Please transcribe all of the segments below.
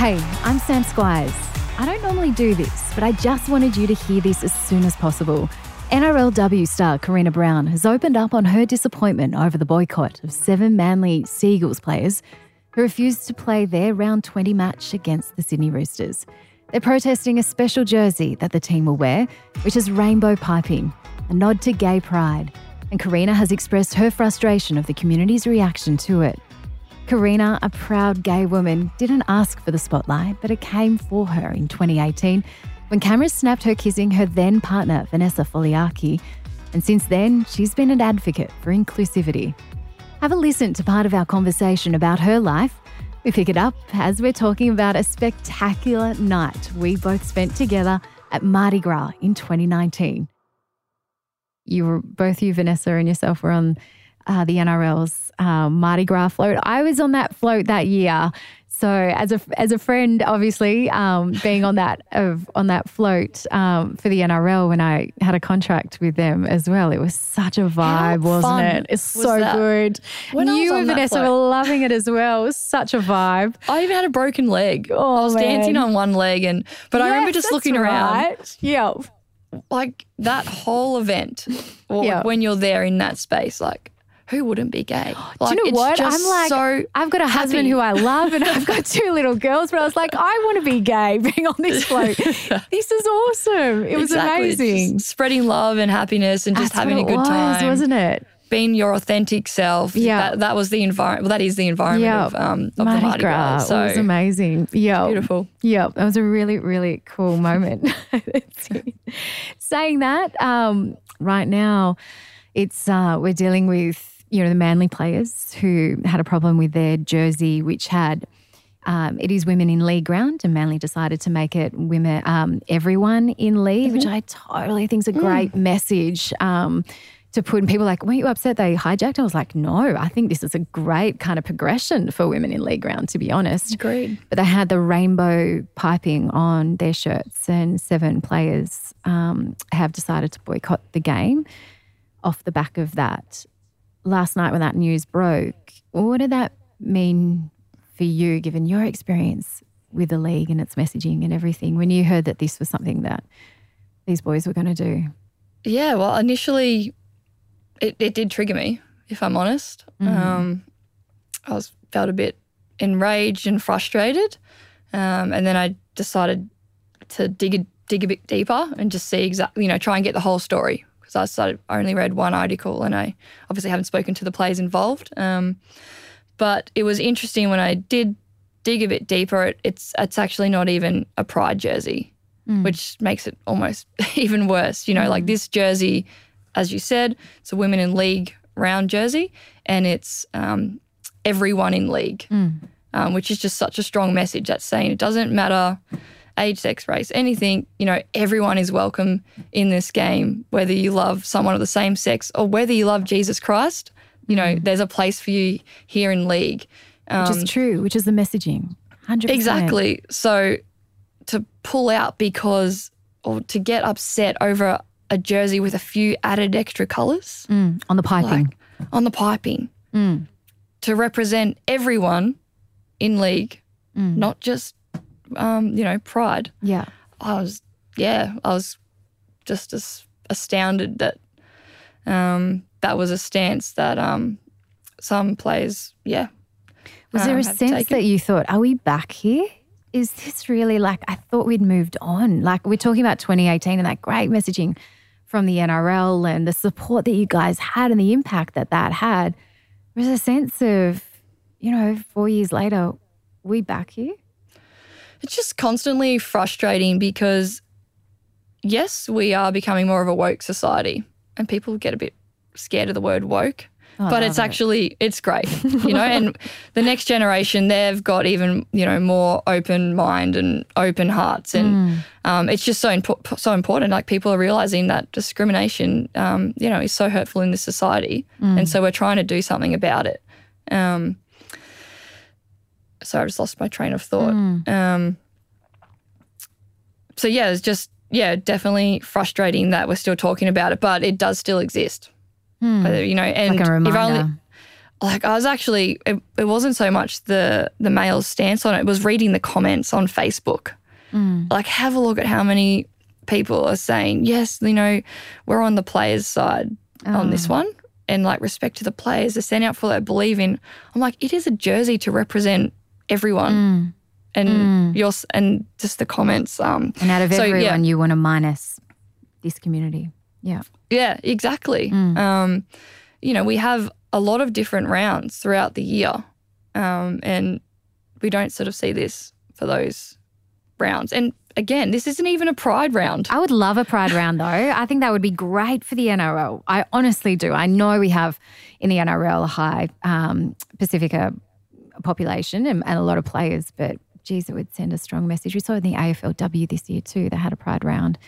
Hey, I'm Sam Squires. I don't normally do this, but I just wanted you to hear this as soon as possible. NRLW star Karina Brown has opened up on her disappointment over the boycott of seven Manly Sea Eagles players who refused to play their round 20 match against the Sydney Roosters. They're protesting a special jersey that the team will wear, which is rainbow piping, a nod to gay pride. And Karina has expressed her frustration of the community's reaction to it. Karina, a proud gay woman, didn't ask for the spotlight, but it came for her in 2018 when cameras snapped her kissing her then partner, Vanessa Foliaki. And since then, she's been an advocate for inclusivity. Have a listen to part of our conversation about her life. We pick it up as we're talking about a spectacular night we both spent together at Mardi Gras in 2019. You were both you, Vanessa, and yourself were on uh, the NRL's uh, Mardi Gras float. I was on that float that year. So as a as a friend, obviously, um, being on that of on that float um, for the NRL when I had a contract with them as well, it was such a vibe, wasn't it? It's so that? good. When you and Vanessa float- were loving it as well. It was such a vibe. I even had a broken leg. Oh, I was dancing on one leg, and but I remember just looking around. Yeah. like that whole event, or Yeah. when you're there in that space, like who wouldn't be gay? Do you know it's what? just I'm like, so I've got a husband happy. who I love, and I've got two little girls. But I was like, I want to be gay, being on this float. this is awesome. It was Exactly. Amazing. just spreading love and happiness and just That's having a good was, time, wasn't it? being your authentic self. Yeah. that, that was the environment. Well, that is the environment Yeah, of, um, of the Mardi Gras. So it was amazing. Yeah, beautiful. Yeah, that was a really, really cool moment. Saying that, um, right now, it's uh, we're dealing with you know the Manly players who had a problem with their jersey, which had. Um, it is women in league ground, and Manly decided to make it women, um, everyone in league, which I totally think is a great message um, to put. And people like, weren't you upset they hijacked? I was like, no, I think this is a great kind of progression for women in league ground, to be honest. Agreed. But they had the rainbow piping on their shirts, and seven players um, have decided to boycott the game off the back of that. Last night, when that news broke, what did that mean for you, given your experience with the league and its messaging and everything, when you heard that this was something that these boys were going to do? Yeah, well, initially, it, it did trigger me, if I'm honest. Um, I was felt a bit enraged and frustrated, um, and then I decided to dig a, dig a bit deeper and just see exactly, you know, try and get the whole story because I started I only read one article and I obviously haven't spoken to the players involved. Um, but it was interesting when I did dig a bit deeper. It, it's it's actually not even a pride jersey which makes it almost even worse. You know, like this jersey, as you said, it's a women in league round jersey, and it's um, everyone in league, um, which is just such a strong message. That's saying it doesn't matter age, sex, race, anything. You know, everyone is welcome in this game, whether you love someone of the same sex or whether you love Jesus Christ. You know, mm-hmm. there's a place for you here in league. Which is um, true, which is the messaging. 100%. Exactly. So to pull out because or to get upset over a jersey with a few added extra colours Mm, on the piping. like on the piping mm. to represent everyone in league, mm. not just um, you know pride. yeah. I was yeah, I was just as astounded that um, that was a stance that um, some players yeah. Was there um, a sense that you thought, are we back here? Is this really like, I thought we'd moved on? Like, we're talking about 2018 and that great messaging from the NRL and the support that you guys had and the impact that that had. There was a sense of, you know, four years later, we back here? It's just constantly frustrating because, yes, we are becoming more of a woke society, and people get a bit scared of the word woke. but it's actually it's great, you know. and the next generation, they've got even you know more open mind and open hearts, and um, it's just so impo- so important. Like people are realizing that discrimination, um, you know, is so hurtful in this society, and so we're trying to do something about it. Um, so I just lost my train of thought. Um, so yeah, it's just yeah, definitely frustrating that we're still talking about it, but it does still exist. Uh, you know, and Like if only like I was actually it, it wasn't so much the the male's stance on it, it was reading the comments on Facebook. Like have a look at how many people are saying, Yes, you know, we're on the players' side on this one. And like respect to the players, they're standing up for they believe in. I'm like, it is a jersey to represent everyone. And yours and just the comments. Um And out of So, yeah. everyone, you want to minus this community. Yeah. Yeah, exactly. Um, you know, we have a lot of different rounds throughout the year, um, and we don't sort of see this for those rounds. And again, this isn't even a pride round. I would love a pride round though. I think that would be great for the NRL. I honestly do. I know we have in the NRL a high um, Pacifica population and, and a lot of players, but geez, it would send a strong message. We saw in the AFLW this year too. They had a pride round.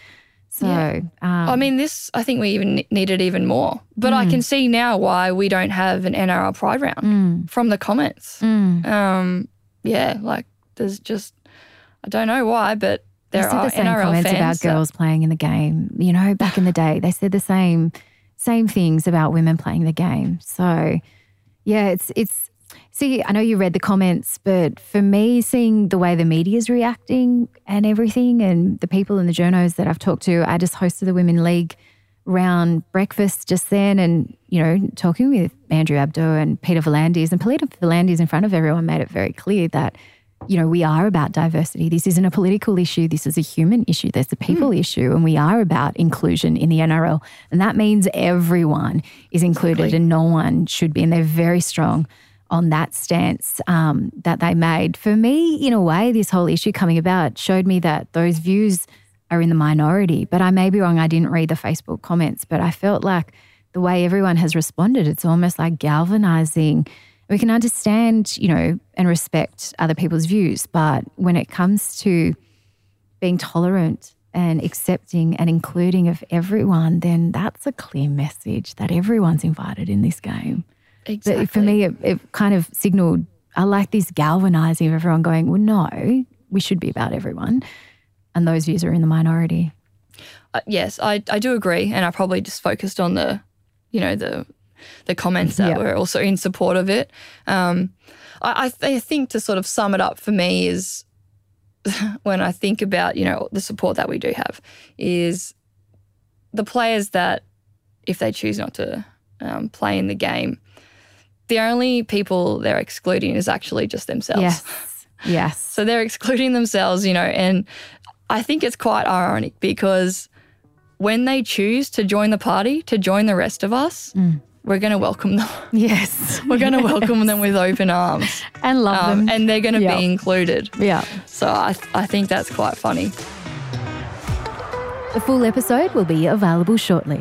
So, Yeah. um, I mean, this I think we even ne- need it even more. But I can see now why we don't have an NRL pride round mm, from the comments. mm. Um, yeah, like there's just I don't know why, but there are the same NRL comments about that- girls playing in the game. You know, back in the day, they said the same same things about women playing the game. So, yeah, it's it's. See, I know you read the comments, but for me, seeing the way the media is reacting and everything, and the people and the journos that I've talked to, I just hosted the Women League round breakfast just then, and you know, talking with Andrew Abdo and Peter V'landys, and Peter V'landys in front of everyone made it very clear that you know, we are about diversity. This isn't a political issue. This is a human issue. There's a people hmm. issue, and we are about inclusion in the NRL. And that means everyone is included Exactly. and no one should be. And they're very strong on that stance um, that they made. For me, in a way, this whole issue coming about showed me that those views are in the minority. But I may be wrong. I didn't read the Facebook comments, but I felt like the way everyone has responded, it's almost like galvanizing we can understand, you know, and respect other people's views, but when it comes to being tolerant and accepting and including of everyone, then that's a clear message that everyone's invited in this game. Exactly. But for me, it, it kind of signaled I like this galvanizing of everyone going, well, no, we should be about everyone. And those views are in the minority. Uh, yes, I, I do agree, and I probably just focused on the, you know, the the comments that were also in support of it. Um, I, I, th- I think to sort of sum it up for me is when I think about you know the support that we do have is the players that if they choose not to um, play in the game, the only people they're excluding is actually just themselves. Yes. Yes. So they're excluding themselves, you know, and I think it's quite ironic because when they choose to join the party, to join the rest of us, we're going to welcome them. Yes. We're going to welcome them with open arms. and love Um, them. and they're going to Yeah. be included. yeah. So I, I think that's quite funny. The full episode will be available shortly.